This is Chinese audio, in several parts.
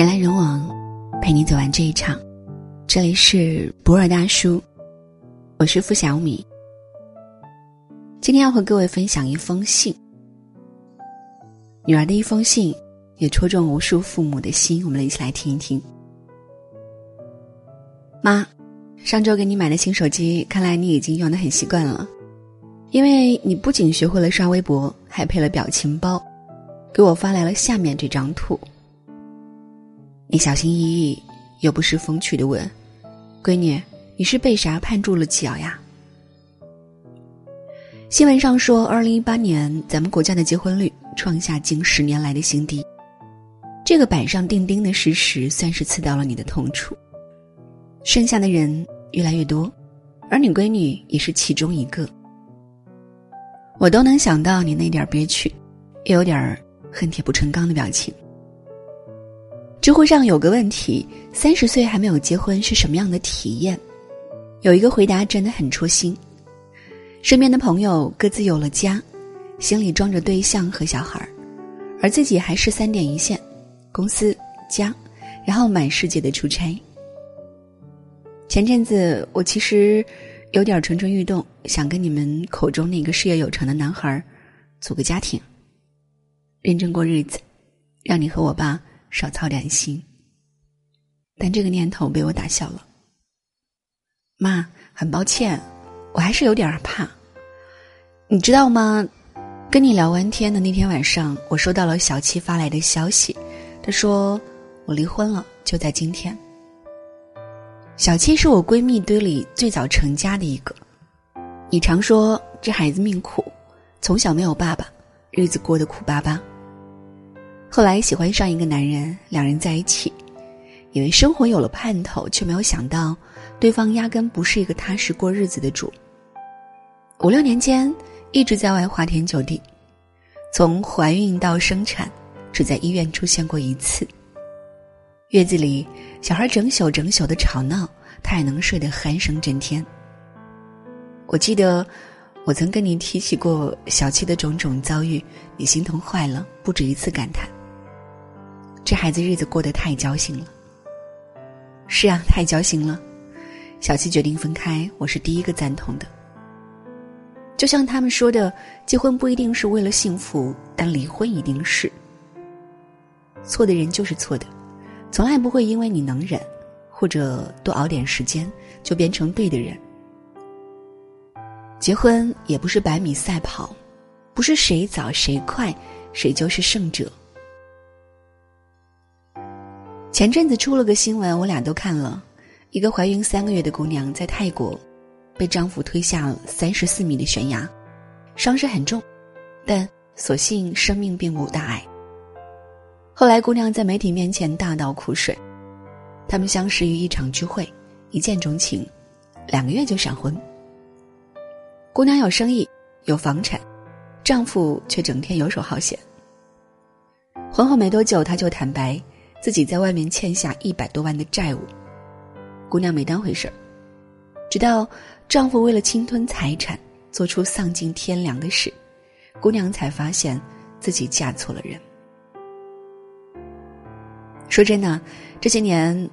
人来人往，陪你走完这一场。这里是博尔大叔，我是付小米。今天要和各位分享一封信，女儿的一封信，也戳中无数父母的心。我们一起来听一听。妈，上周给你买的新手机，看来你已经用的很习惯了，因为你不仅学会了刷微博，还配了表情包，给我发来了下面这张图。你小心翼翼，又不失风趣的问。闺女，你是被啥绊住了脚呀？新闻上说，二零一八年咱们国家的结婚率创下近十年来的新低，这个板上钉钉的事实算是刺到了你的痛处。剩下的人越来越多，而你闺女也是其中一个。我都能想到你那点憋屈，也有点恨铁不成钢的表情。知乎上有个问题：三十岁还没有结婚是什么样的体验？有一个回答真的很戳心。身边的朋友各自有了家，心里装着对象和小孩儿，而自己还是三点一线，公司、家，然后满世界的出差。前阵子我其实有点蠢蠢欲动，想跟你们口中那个事业有成的男孩儿组个家庭，认真过日子，让你和我爸。少操点心，但这个念头被我打消了。妈，很抱歉，我还是有点怕。你知道吗？跟你聊完天的那天晚上，我收到了小七发来的消息，他说我离婚了，就在今天。小七是我闺蜜堆里最早成家的一个。你常说这孩子命苦，从小没有爸爸，日子过得苦巴巴。后来喜欢上一个男人，两人在一起，以为生活有了盼头，却没有想到，对方压根不是一个踏实过日子的主。五六年间一直在外花天酒地，从怀孕到生产，只在医院出现过一次。月子里，小孩整宿整宿的吵闹，他也能睡得鼾声震天。我记得，我曾跟你提起过小七的种种遭遇，你心疼坏了，不止一次感叹。这孩子日子过得太交心了。是啊，太交心了。小七决定分开，我是第一个赞同的。就像他们说的，结婚不一定是为了幸福，但离婚一定是。错的人就是错的，从来不会因为你能忍，或者多熬点时间，就变成对的人。结婚也不是百米赛跑，不是谁早谁快，谁就是胜者。前阵子出了个新闻，我俩都看了。一个怀孕三个月的姑娘在泰国，被丈夫推下三十四米的悬崖，伤势很重，但所幸生命并无大碍。后来姑娘在媒体面前大倒苦水。他们相识于一场聚会，一见钟情，两个月就闪婚。姑娘有生意，有房产，丈夫却整天游手好闲。婚后没多久，她就坦白。自己在外面欠下一百多万的债务，姑娘没当回事儿。直到丈夫为了侵吞财产做出丧尽天良的事，姑娘才发现自己嫁错了人。说真的，这些年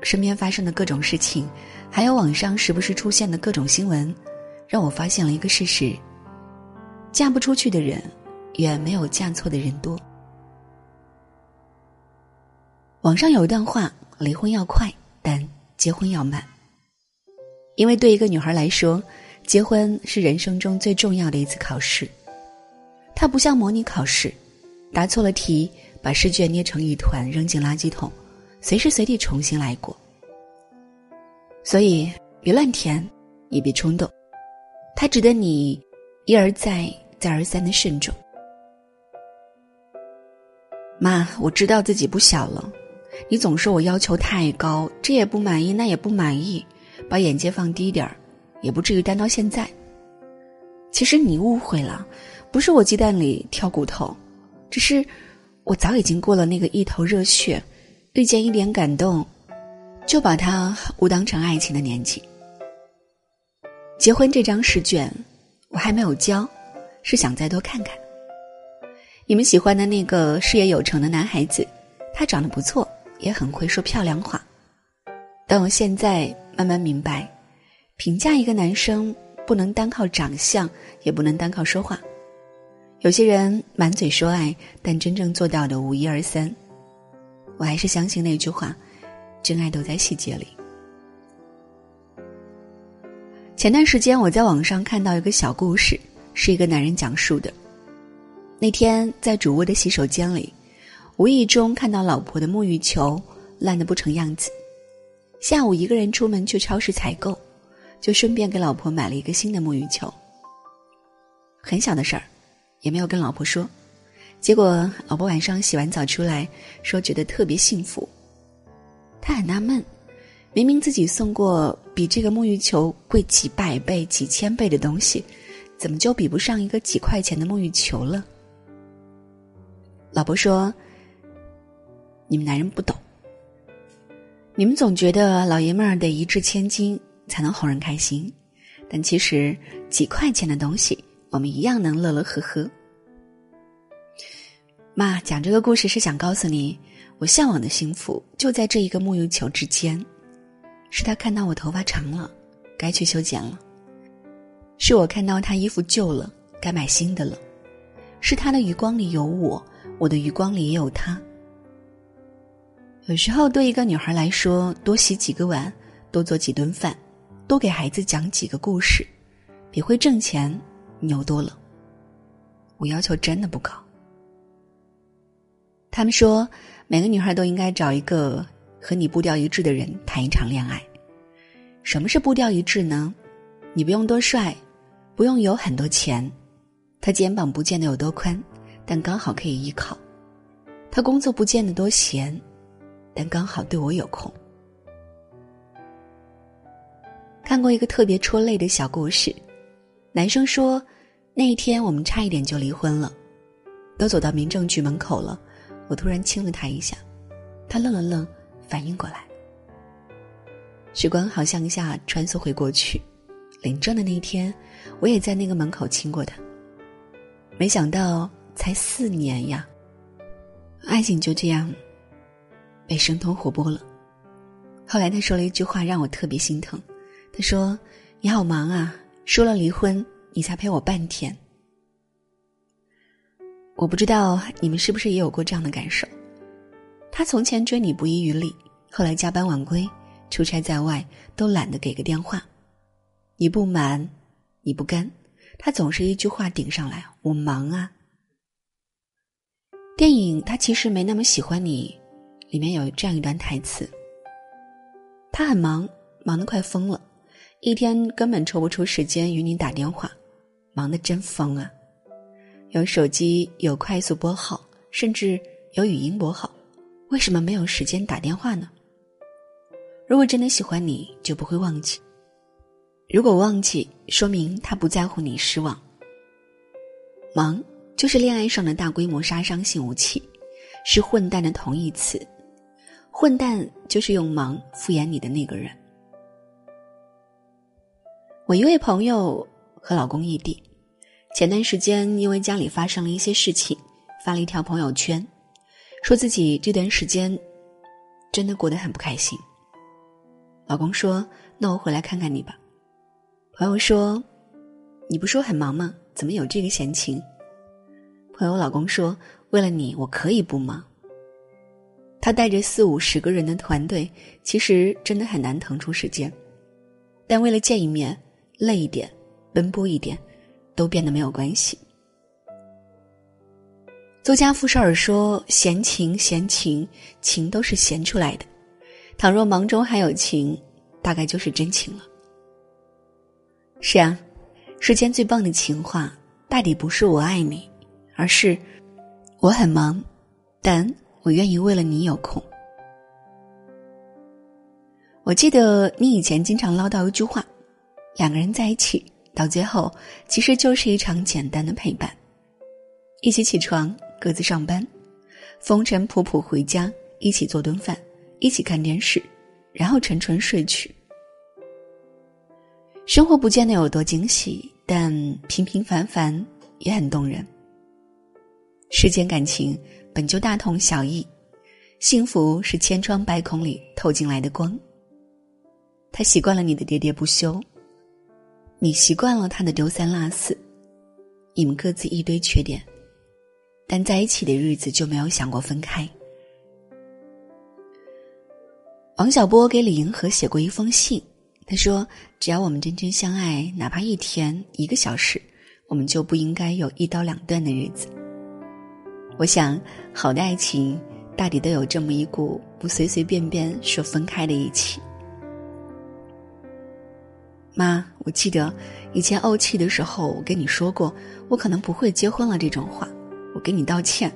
身边发生的各种事情，还有网上时不时出现的各种新闻，让我发现了一个事实：嫁不出去的人，远没有嫁错的人多。网上有一段话：离婚要快，但结婚要慢。因为对一个女孩来说，结婚是人生中最重要的一次考试。它不像模拟考试，答错了题，把试卷捏成一团扔进垃圾桶，随时随地重新来过。所以别乱填，也别冲动，它值得你一而再、再而三的慎重。妈，我知道自己不小了。你总说我要求太高，这也不满意，那也不满意，把眼界放低点儿，也不至于单到现在。其实你误会了，不是我鸡蛋里挑骨头，只是我早已经过了那个一头热血，遇见一点感动，就把它误当成爱情的年纪。结婚这张试卷，我还没有交，是想再多看看。你们喜欢的那个事业有成的男孩子，他长得不错。也很会说漂亮话，但我现在慢慢明白，评价一个男生不能单靠长相，也不能单靠说话。有些人满嘴说爱，但真正做到的无一二三。我还是相信那句话：真爱都在细节里。前段时间我在网上看到一个小故事，是一个男人讲述的。那天在主卧的洗手间里，无意中看到老婆的沐浴球烂得不成样子。下午一个人出门去超市采购，就顺便给老婆买了一个新的沐浴球。很小的事儿。也没有跟老婆说，结果老婆晚上洗完澡出来，说觉得特别幸福。他很纳闷，明明自己送过比这个沐浴球贵几百倍、几千倍的东西，怎么就比不上一个几块钱的沐浴球了？老婆说：“你们男人不懂，你们总觉得老爷们儿得一掷千金才能哄人开心，但其实几块钱的东西。”我们一样能乐乐呵呵。妈讲这个故事是想告诉你，我向往的幸福就在这一个沐浴球之间。是他看到我头发长了，该去修剪了；是我看到他衣服旧了，该买新的了；是他的余光里有我，我的余光里也有他。有时候，对一个女孩来说，多洗几个碗，多做几顿饭，多给孩子讲几个故事，比会挣钱。牛多了，我要求真的不高。他们说，每个女孩都应该找一个和你步调一致的人谈一场恋爱。什么是步调一致呢？你不用多帅，不用有很多钱，他肩膀不见得有多宽，但刚好可以依靠；他工作不见得多闲，但刚好对我有空。看过一个特别戳泪的小故事。男生说：“那一天我们差一点就离婚了，都走到民政局门口了，我突然亲了他一下，他愣了愣，反应过来。时光好像一下穿梭回过去，领证的那一天，我也在那个门口亲过他。没想到才四年呀，爱情就这样被生吞活剥了。后来他说了一句话让我特别心疼，他说：‘你好忙啊。’”说了离婚，你才陪我半天。我不知道你们是不是也有过这样的感受。他从前追你不遗余力，后来加班晚归、出差在外，都懒得给个电话。你不满，你不甘，他总是一句话顶上来：“我忙啊。”电影《他其实没那么喜欢你》，里面有这样一段台词：“他很忙，忙得快疯了。”一天根本抽不出时间与你打电话，忙得真疯啊！有手机，有快速拨号，甚至有语音拨号，为什么没有时间打电话呢？如果真的喜欢你，就不会忘记；如果忘记，说明他不在乎你失望。忙就是恋爱上的大规模杀伤性武器，是混蛋的同义词。混蛋就是用忙敷衍你的那个人。我一位朋友和老公异地，前段时间因为家里发生了一些事情，发了一条朋友圈，说自己这段时间真的过得很不开心。老公说：“那我回来看看你吧。”朋友说：“你不说很忙吗？怎么有这个闲情？”朋友老公说：“为了你，我可以不忙。”他带着四五十个人的团队，其实真的很难腾出时间，但为了见一面。累一点，奔波一点，都变得没有关系。作家傅绍尔说：“闲情，闲情，情都是闲出来的。倘若忙中还有情，大概就是真情了。”是啊，世间最棒的情话，大抵不是我爱你，而是我很忙，但我愿意为了你有空。我记得你以前经常唠叨一句话。两个人在一起，到最后其实就是一场简单的陪伴。一起起床，各自上班，风尘仆仆回家，一起做顿饭，一起看电视，然后沉沉睡去。生活不见得有多惊喜，但平平凡凡也很动人。世间感情本就大同小异，幸福是千疮百孔里透进来的光。他习惯了你的喋喋不休，你习惯了他的丢三落四。你们各自一堆缺点，但在一起的日子就没有想过分开。王小波给李银河写过一封信，他说：“只要我们真真相爱，哪怕一天一个小时，我们就不应该有一刀两断的日子。”我想，好的爱情大抵都有这么一股不随随便便说分开的义气。妈，我记得以前怄气的时候，我跟你说过，我可能不会结婚了这种话，我给你道歉。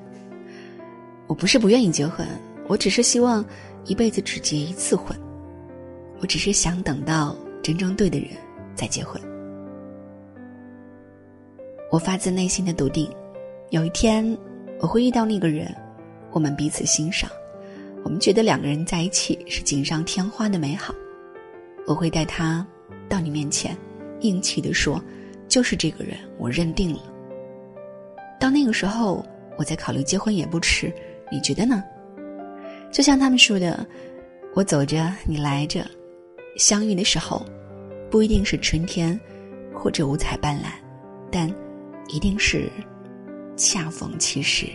我不是不愿意结婚，我只是希望一辈子只结一次婚，我只是想等到真正对的人再结婚。我发自内心的笃定，有一天我会遇到那个人，我们彼此欣赏，我们觉得两个人在一起是锦上添花的美好，我会带他。到你面前，硬气的说：“就是这个人，我认定了。”到那个时候，我再考虑结婚也不迟。你觉得呢？就像他们说的：“我走着，你来着，相遇的时候，不一定是春天，或者五彩斑斓，但一定是恰逢其时。”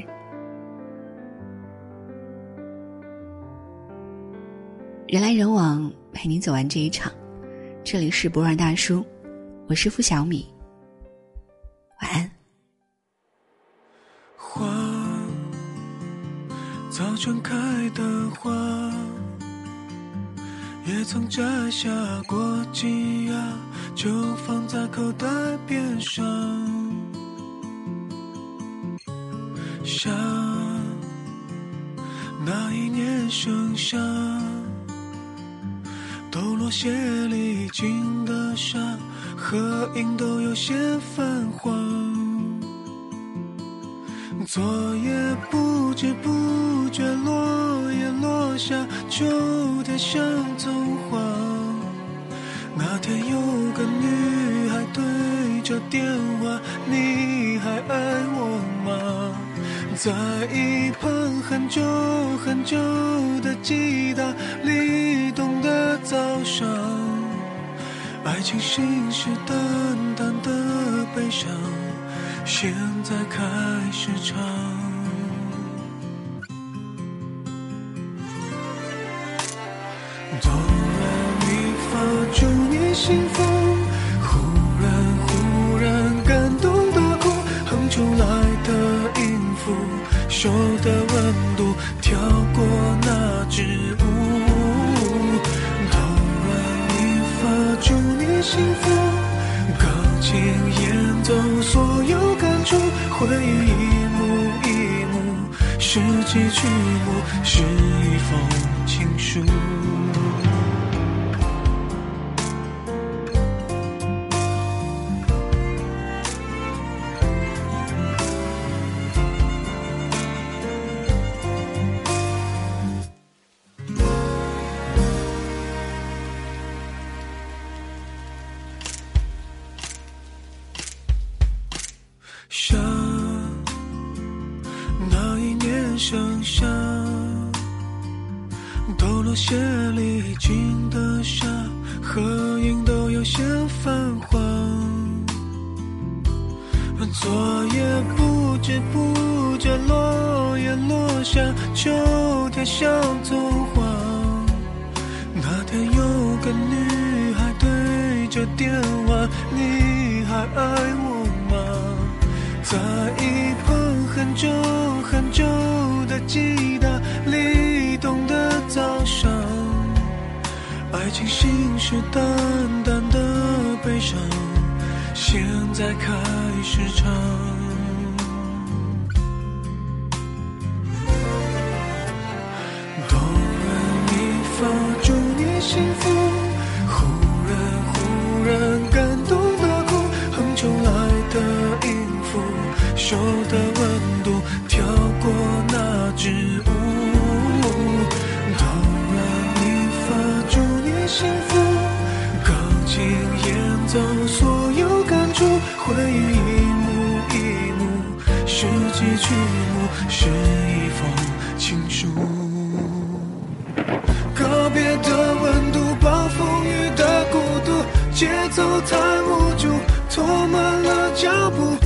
人来人往，陪你走完这一场。这里是博尔大叔，我是付小米，晚安。花，早春开的花，也曾摘下过几芽，就放在口袋边上。合影都有些泛黄。昨夜不知不觉，落叶落下，秋天像棕黄。那天有个女孩对着电话，你还爱我吗？在一旁很久很久的吉他里，懂的早上，爱情信誓旦旦的悲伤，现在开始唱。哆来咪发，祝你幸福。忽然忽然感动的哭，哼出来的音符，手的温度跳过那支幸福，钢琴演奏所有感触，回忆一幕一幕，拾起曲目，是一封情书。一年盛夏，抖落鞋里进的沙，合影都有些泛黄。昨夜不知不觉，落叶落下，秋天像棕黄。那天有个女孩对着电话，你还爱我吗？在一旁很久很久的吉他里，懂的早上，爱情信誓旦旦的悲伤，现在开始唱。哆来咪发，祝你幸福。忽然忽然感动的哭，哼出来的音。手的那支舞，哆来咪发，祝你幸福。钢琴演奏所有感触，回忆一幕一幕，拾起曲目，是一封情书。告别的温度，暴风雨的孤独，节奏太无助，拖慢了脚步。